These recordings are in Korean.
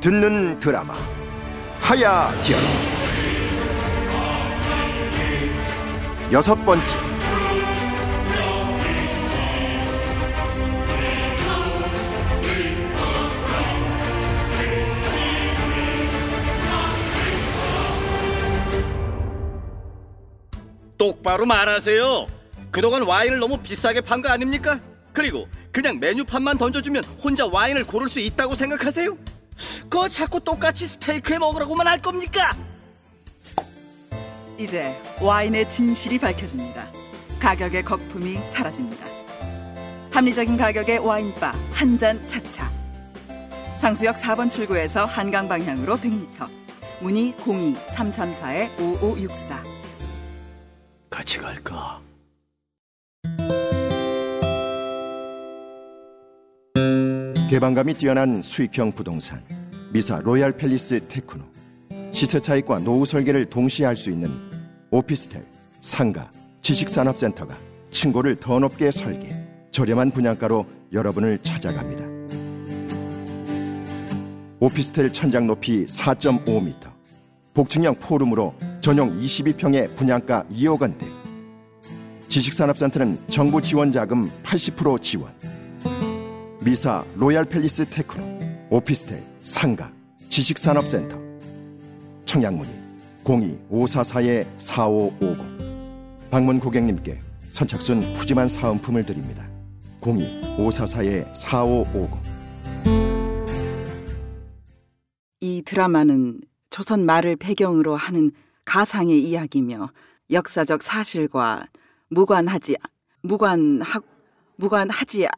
듣는 드라마 하야 디아로 여섯 번째 똑바로 말하세요. 그동안 와인을 너무 비싸게 판 거 아닙니까? 그리고 그냥 메뉴판만 던져주면 혼자 와인을 고를 수 있다고 생각하세요? 그거 자꾸 똑같이 스테이크에 먹으라고만 할 겁니까? 이제 와인의 진실이 밝혀집니다. 가격의 거품이 사라집니다. 합리적인 가격의 와인바 한 잔 차차. 상수역 4번 출구에서 한강 방향으로 100m. 문의 02-334-5564. 같이 갈까? 개방감이 뛰어난 수익형 부동산 미사 로얄 팰리스 테크노 시세 차익과 노후 설계를 동시에 할 수 있는 오피스텔, 상가, 지식산업센터가 층고를 더 높게 설계 저렴한 분양가로 여러분을 찾아갑니다. 오피스텔 천장 높이 4.5m 복층형 four room으로 전용 22평의 분양가 2억 원대 지식산업센터는 정부 지원 자금 80% 지원 미사 로얄 팰리스 테크노 오피스텔 상가 지식산업센터. 청약문의 02-544-4550 방문 고객님께 선착순 푸짐한 사은품을 드립니다. 02-544-4550 이 드라마는 조선 말을 배경으로 하는 가상의 이야기며 역사적 사실과 무관하지 무관하 무관하지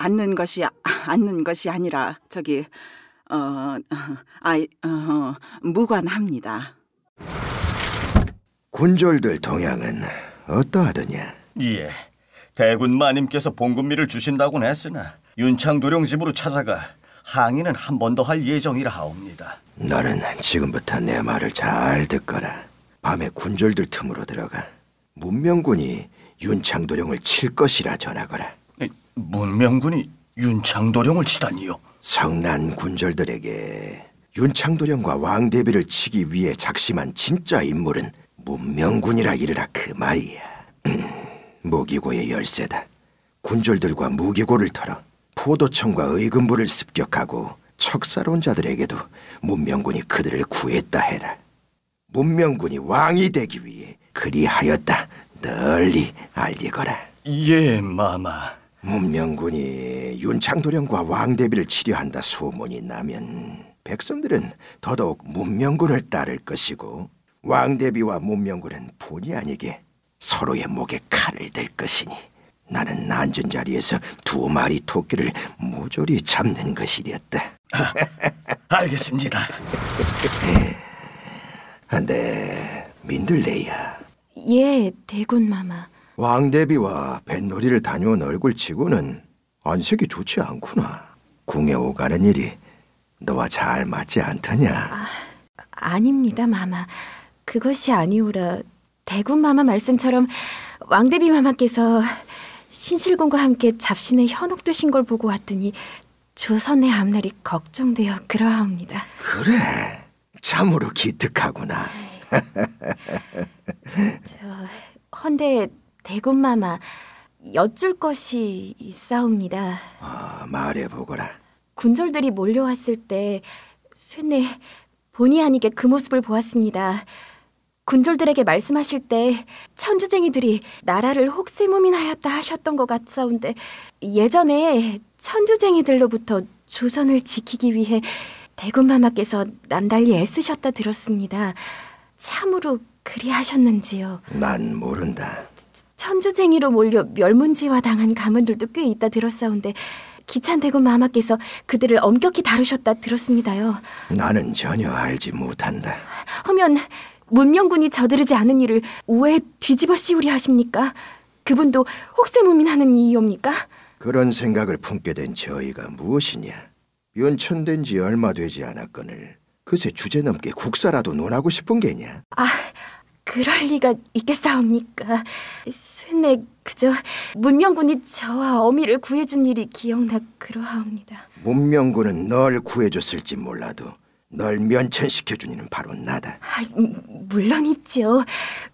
않는 것이 않는 것이 아니라 저기 어, 아, 어, 무관합니다. 군졸들 동향은 어떠하더냐? 예. 대군 마님께서 봉급미를 주신다곤 했으나 윤창도령 집으로 찾아가 항의는 한 번 더 할 예정이라 하옵니다. 너는 지금부터 내 말을 잘 듣거라. 밤에 군졸들 틈으로 들어가 문명군이 윤창도령을 칠 것이라 전하거라. 에, 문명군이 윤창도령을 치다니요. 성난 군졸들에게 윤창도령과 왕대비를 치기 위해 작심한 진짜 인물은 문명군이라 이르라 그 말이야. 무기고의 열쇠다. 군졸들과 무기고를 털어 포도청과 의금부를 습격하고 척사로운 자들에게도 문명군이 그들을 구했다 해라. 문명군이 왕이 되기 위해 그리하였다. 널리 알리거라. 예, 마마. 문명군이 윤창도령과 왕대비를 치료한다 소문이 나면 백성들은 더더욱 문명군을 따를 것이고 왕대비와 문명군은 본의 아니게 서로의 목에 칼을 댈 것이니 나는 앉은 자리에서 두 마리 토끼를 모조리 잡는 것이렸다. 알겠습니다. 한데 민들레야 예, 대군 마마. 왕대비와 뱃놀이를 다녀온 얼굴치고는 안색이 좋지 않구나. 궁에 오가는 일이 너와 잘 맞지 않더냐? 아 닙니다, 마마. 그것이 아니오라. 대군 마마 말씀처럼 왕대비 마마께서 신실군과 함께 잡신에 현혹되신 걸 보고 왔더니 조선의 앞날이 걱정되어 그러하옵니다. 그래, 참으로 기특하구나. 저 헌데 대군 마마 여쭐 것이 있사옵니다. 아, 말해보거라. 군졸들이 몰려왔을 때 쇠내 본의 아니게 그 모습을 보았습니다. 군졸들에게 말씀하실 때 천주쟁이들이 나라를 혹세무민하였다 하셨던 것 같사온데 예전에 천주쟁이들로부터 조선을 지키기 위해 대군마마께서 남달리 애쓰셨다 들었습니다. 참으로 그리하셨는지요? 난 모른다. 천주쟁이로 몰려 멸문지화 당한 가문들도 꽤 있다 들었사온데 기찬 대군 마마께서 그들을 엄격히 다루셨다 들었습니다요. 나는 전혀 알지 못한다. 하면 문명군이 저지르지 않은 일을 왜 뒤집어 씌우려 하십니까? 그분도 혹세무민하는 이유입니까? 그런 생각을 품게 된 저희가 무엇이냐? 연천된 지 얼마 되지 않았거늘 그새 주제넘게 국사라도 논하고 싶은 게냐? 아, 그럴 리가 있겠사옵니까? 쇠내 그저 문명군이 저와 어미를 구해준 일이 기억나 그러하옵니다. 문명군은 널 구해줬을지 몰라도 널 면천시켜준 이는 바로 나다. 아, 음, 물론이죠.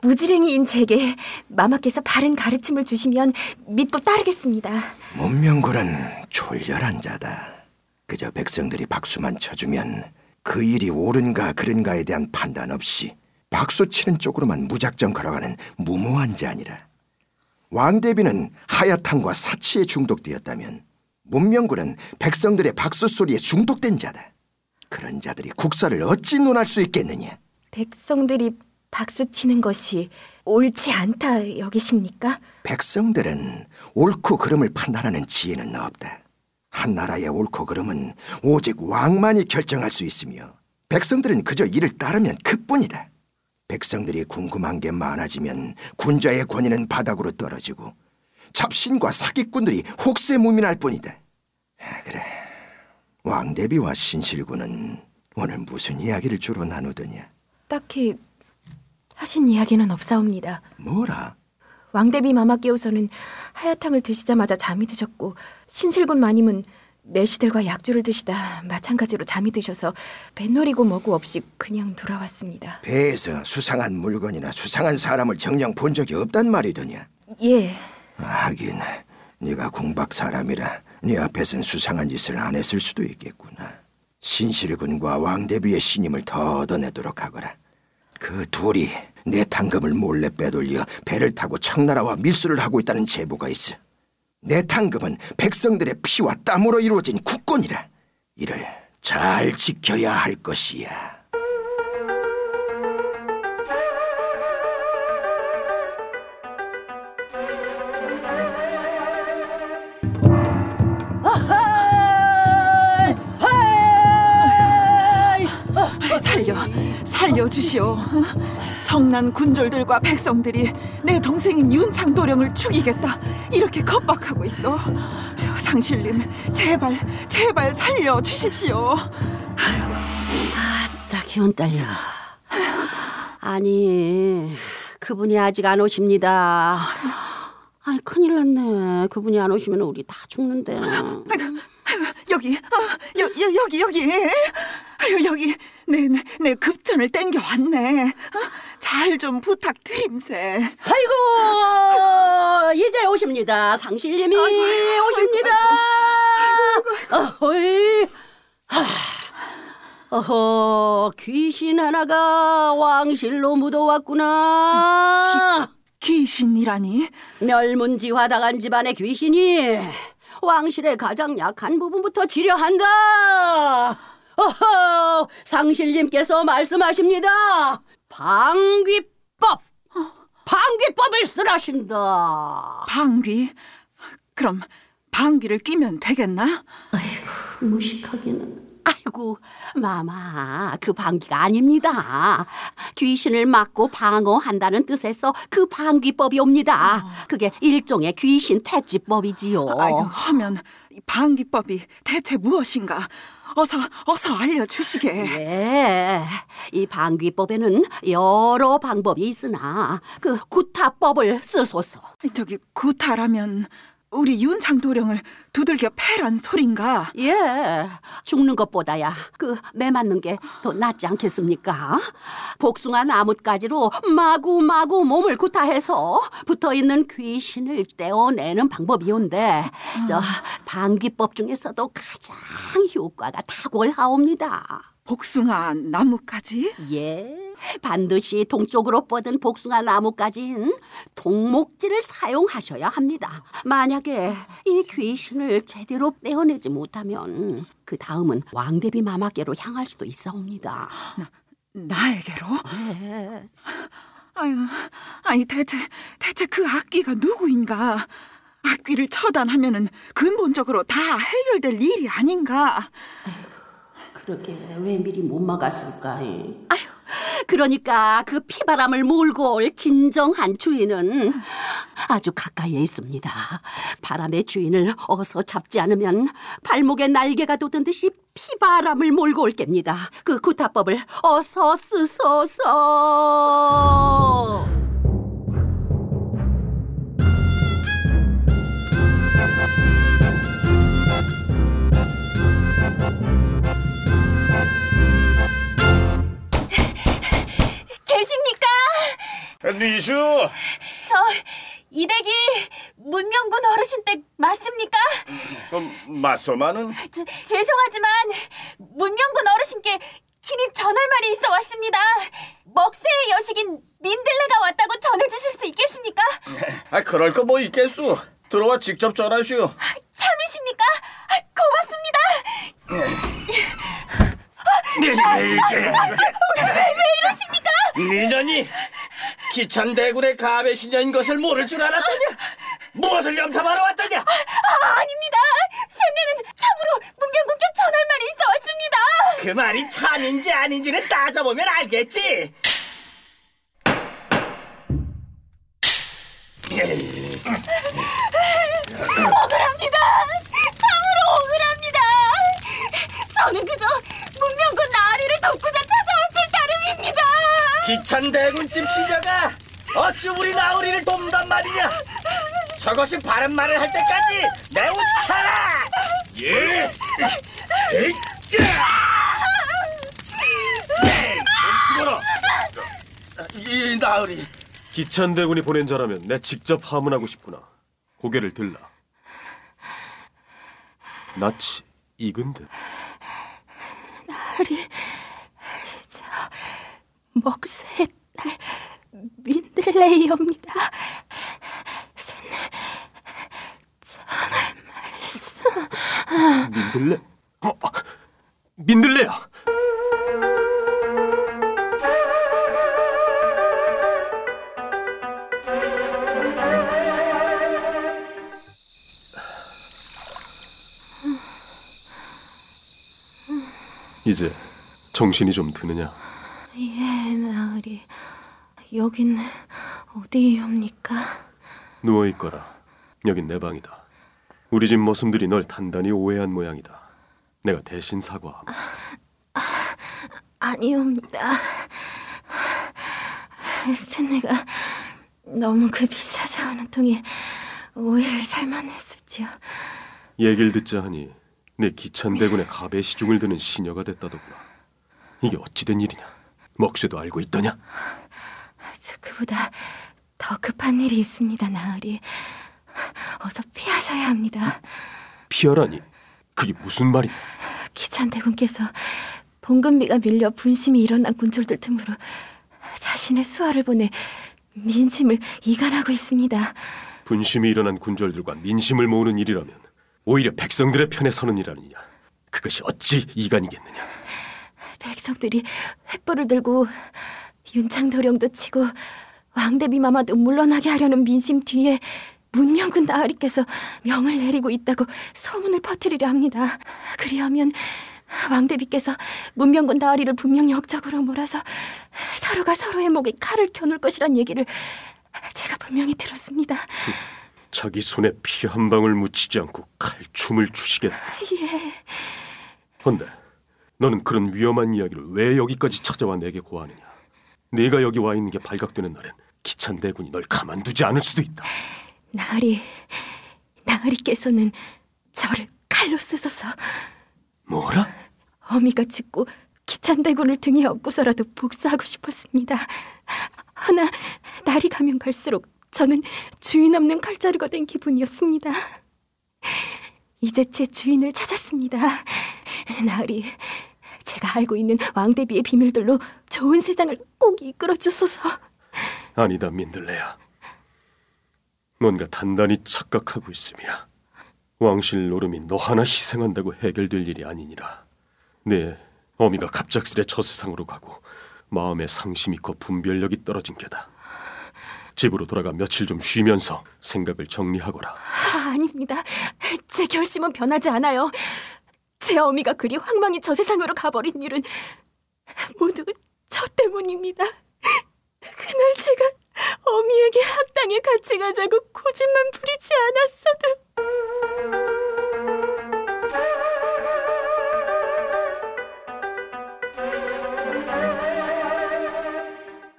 무지랭이인 제게 마마께서 바른 가르침을 주시면 믿고 따르겠습니다. 문명군은 졸렬한 자다. 그저 백성들이 박수만 쳐주면 그 일이 옳은가 그른가에 대한 판단 없이 박수 치는 쪽으로만 무작정 걸어가는 무모한 자니라. 왕대비는 하야탕과 사치에 중독되었다면 문명군은 백성들의 박수 소리에 중독된 자다. 그런 자들이 국사를 어찌 논할 수 있겠느냐? 백성들이 박수 치는 것이 옳지 않다 여기십니까? 백성들은 옳고 그름을 판단하는 지혜는 없다. 한 나라의 옳고 그름은 오직 왕만이 결정할 수 있으며 백성들은 그저 이를 따르면 그뿐이다. 백성들이 궁금한 게 많아지면 군자의 권위는 바닥으로 떨어지고 잡신과 사기꾼들이 혹세무민할 뿐이다. 아, 그래, 왕대비와 신실군은 오늘 무슨 이야기를 주로 나누더냐? 딱히 하신 이야기는 없사옵니다. 뭐라? 왕대비 마마께서는 하야탕을 드시자마자 잠이 드셨고 신실군 마님은 내시들과 약주를 드시다 마찬가지로 잠이 드셔서 뱃놀이고 뭐고 없이 그냥 돌아왔습니다. 배에서 수상한 물건이나 수상한 사람을 정녕 본 적이 없단 말이더냐? 예, 하긴 네가 궁박 사람이라 네 앞에선 수상한 짓을 안 했을 수도 있겠구나. 신실군과 왕대비의 신임을 더 얻어내도록 하거라. 그 둘이 내 당금을 몰래 빼돌려 배를 타고 청나라와 밀수를 하고 있다는 제보가 있어. 내 당금은 백성들의 피와 땀으로 이루어진 국권이라. 이를 잘 지켜야 할 것이야. 살려주시오. 성난 군졸들과 백성들이 내 동생인 윤창도령을 죽이겠다 이렇게 겁박하고 있어. 상실님, 제발, 제발 살려주십시오. 아따 기운 딸려. 아니 그분이 아직 안 오십니다. 아이 큰일 났네. 그분이 안 오시면 우리 다 죽는데. 아이고, 아이고, 여기, 어, 여, 여, 여기, 여기. 아유, 여기, 내, 내, 내 급전을 땡겨왔네. 잘좀 부탁드림세. 아이고 이제 오십니다. 상실님이 오십니다. 어허이. 하. 어허 귀신 하나가 왕실로 묻어왔구나. 귀신이라니? 멸문지화 당한 집안의 귀신이 왕실의 가장 약한 부분부터 치료한다. 어허, 상실님께서 말씀하십니다. 방귀법, 방귀법을 쓰라신다. 방귀? 그럼 방귀를 끼면 되겠나? 무식하기는. 아이고, 마마, 그 방귀가 아닙니다. 귀신을 막고 방어한다는 뜻에서 그 방귀법이 옵니다. 그게 일종의 귀신 퇴치법이지요. 아이고, 하면 이 방귀법이 대체 무엇인가? 어서, 어서 알려주시게. 예, 이 방귀법에는 여러 방법이 있으나 그 구타법을 쓰소서. 저기 구타라면 우리 윤창도령을 두들겨 패란 소린가? 예, 죽는 것보다야 그 매 맞는 게 더 낫지 않겠습니까? 복숭아 나뭇가지로 마구마구 몸을 구타해서 붙어있는 귀신을 떼어내는 방법이온데 저 방귀법 중에서도 가장 효과가 탁월하옵니다. 복숭아 나무까지? 예, 반드시 동쪽으로 뻗은 복숭아 나무까지는 동목지를 사용하셔야 합니다. 만약에 이 귀신을 제대로 떼어내지 못하면 그 다음은 왕대비 마마께로 향할 수도 있사옵니다. 나에게로? 예. 아유, 아니 대체 대체 그 악귀가 누구인가? 악귀를 처단하면은 근본적으로 다 해결될 일이 아닌가? 그러게 왜 미리 못 막았을까? 아유, 그러니까 그 피바람을 몰고 올 진정한 주인은 아주 가까이에 있습니다. 바람의 주인을 어서 잡지 않으면 발목에 날개가 돋은 듯이 피바람을 몰고 올 겁니다. 그 구타법을 어서 쓰소서. 미수, 저 이댁이 문명군 어르신 댁 맞습니까? 그럼 맞소마는 저, 죄송하지만 문명군 어르신께 긴히 전할 말이 있어 왔습니다. 먹새의 여식인 민들레가 왔다고 전해주실 수 있겠습니까? 아 그럴 거 뭐 있겠소. 들어와 직접 전하시오. 참이십니까? 아, 고맙습니다. 왜 이러십니까? 니년이 기찬 대군의 가베 신녀인 것을 모를 줄 알았더냐? 무엇을 염탐하러 왔더냐? 아, 아닙니다. 샘내는 참으로 문명군께 전할 말이 있어 왔습니다. 그 말이 참인지 아닌지는 따져보면 알겠지. 억울 기찬대군집 시녀가 어찌 우리 나으리를 돕단 말이냐? 저것이 바른 말을 할 때까지 매우 차라. 예? 에이, 멈추거라. 이 나으리 기찬 대군이 보낸 자라면 내 직접 하문하고 싶구나. 고개를 들라. 낯이 익은 듯. 나으리 저 먹새의 딸 민들레이옵니다. 전할 말 있어. 민들레? 어, 어, 민들레야. 이제 정신이 좀 드느냐? 예, 나으리 여긴 어디입니까? 누워 있거라. 여긴 내 방이다. 우리 집 모습들이 널 단단히 오해한 모양이다. 내가 대신 사과함. 아니옵니다. 샌내가 너무 급히 찾아오는 통에 오해를 살만했었지요. 얘기를 듣자 하니 내 기찬대군의 가베 시중을 드는 시녀가 됐다더구나. 이게 어찌된 일이냐? 먹쇠도 알고 있더냐? 저 그보다 더 급한 일이 있습니다, 나으리. 어서 피하셔야 합니다. 피하라니 그게 무슨 말이냐? 기찬 대군께서 봉급비가 밀려 분심이 일어난 군졸들 틈으로 자신의 수하를 보내 민심을 이간하고 있습니다. 분심이 일어난 군졸들과 민심을 모으는 일이라면 오히려 백성들의 편에 서는 일아니냐? 그것이 어찌 이간이겠느냐? 백성들이 횃불을 들고 윤창도령도 치고 왕대비 마마도 물러나게 하려는 민심 뒤에 문명군 나으리께서 명을 내리고 있다고 소문을 퍼뜨리려 합니다. 그리하면 왕대비께서 문명군 나으리를 분명히 억적으로 몰아서 서로가 서로의 목에 칼을 겨눌 것이란 얘기를 제가 분명히 들었습니다. 자기 손에 피 한 방울 묻히지 않고 칼춤을 추시겠다. 예, 헌데 너는 그런 위험한 이야기를 왜 여기까지 찾아와 내게 고하느냐? 네가 여기 와 있는 게 발각되는 날엔 기찬 대군이 널 가만두지 않을 수도 있다. 나으리, 나으리께서는 저를 칼로 쓰소서 뭐라? 어미가 죽고 기찬 대군을 등에 업고서라도 복수하고 싶었습니다. 허나 날이 가면 갈수록 저는 주인 없는 칼자루가 된 기분이었습니다. 이제 제 주인을 찾았습니다. 나으리, 제가 알고 있는 왕대비의 비밀들로 좋은 세상을 꼭 이끌어 주소서. 아니다 민들레야. 뭔가 단단히 착각하고 있음이야. 왕실 노름이 너 하나 희생한다고 해결될 일이 아니니라. 네 어미가 갑작스레 저 세상으로 가고 마음의 상심이 커 분별력이 떨어진 게다. 집으로 돌아가 며칠 좀 쉬면서 생각을 정리하거라. 아, 아닙니다. 제 결심은 변하지 않아요. 제 어미가 그리 황망히 저 세상으로 가버린 일은 모두 저 때문입니다. 그날 제가 어미에게 학당에 같이 가자고 고집만 부리지 않았어도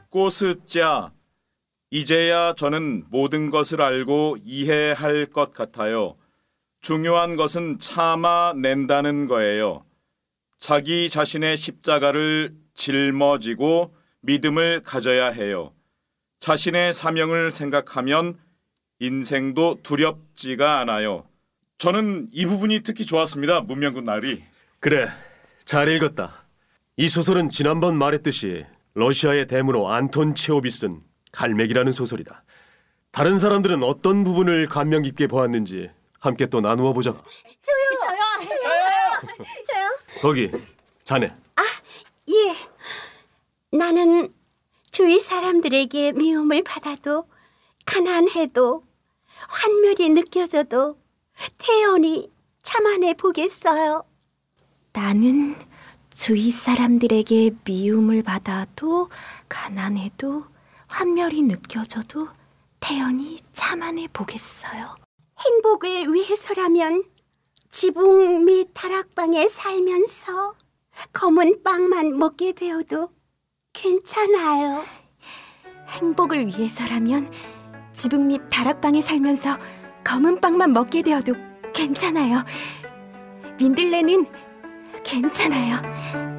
꼬스자, 이제야 저는 모든 것을 알고 이해할 것 같아요. 중요한 것은 참아낸다는 거예요. 자기 자신의 십자가를 짊어지고 믿음을 가져야 해요. 자신의 사명을 생각하면 인생도 두렵지가 않아요. 저는 이 부분이 특히 좋았습니다. 문명군 나리. 그래, 잘 읽었다. 이 소설은 지난번 말했듯이 러시아의 대문호 안톤 체오비 쓴 갈매기라는 소설이다. 다른 사람들은 어떤 부분을 감명 깊게 보았는지 함께 또 나누어 보자. 저요. 저요. 저요. 저요. 거기, 자네. 예, 나는 주위 사람들에게 미움을 받아도 가난해도 환멸이 느껴져도 태연히 참아내 보겠어요. 나는 주위 사람들에게 미움을 받아도 가난해도 환멸이 느껴져도 태연히 참아내 보겠어요. 행복을 위해서라면 지붕 및 다락방에 살면서 검은 빵만 먹게 되어도 괜찮아요. 행복을 위해서라면 지붕 밑 다락방에 살면서 검은 빵만 먹게 되어도 괜찮아요. 민들레는 괜찮아요.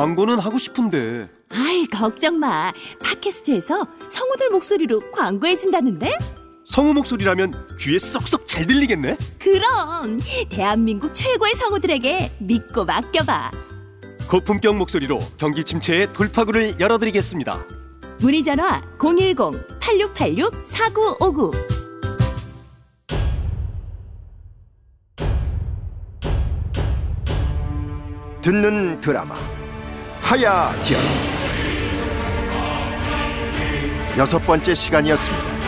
광고는 하고 싶은데 아이 걱정 마. 팟캐스트에서 성우들 목소리로 광고해 준다는데? 성우 목소리라면 귀에 쏙쏙 잘 들리겠네. 그럼 대한민국 최고의 성우들에게 믿고 맡겨봐. 고품격 목소리로 경기 침체의 돌파구를 열어드리겠습니다. 문의 전화 010-8686-4959 듣는 드라마 하야 디아라 여섯 번째 시간이었습니다.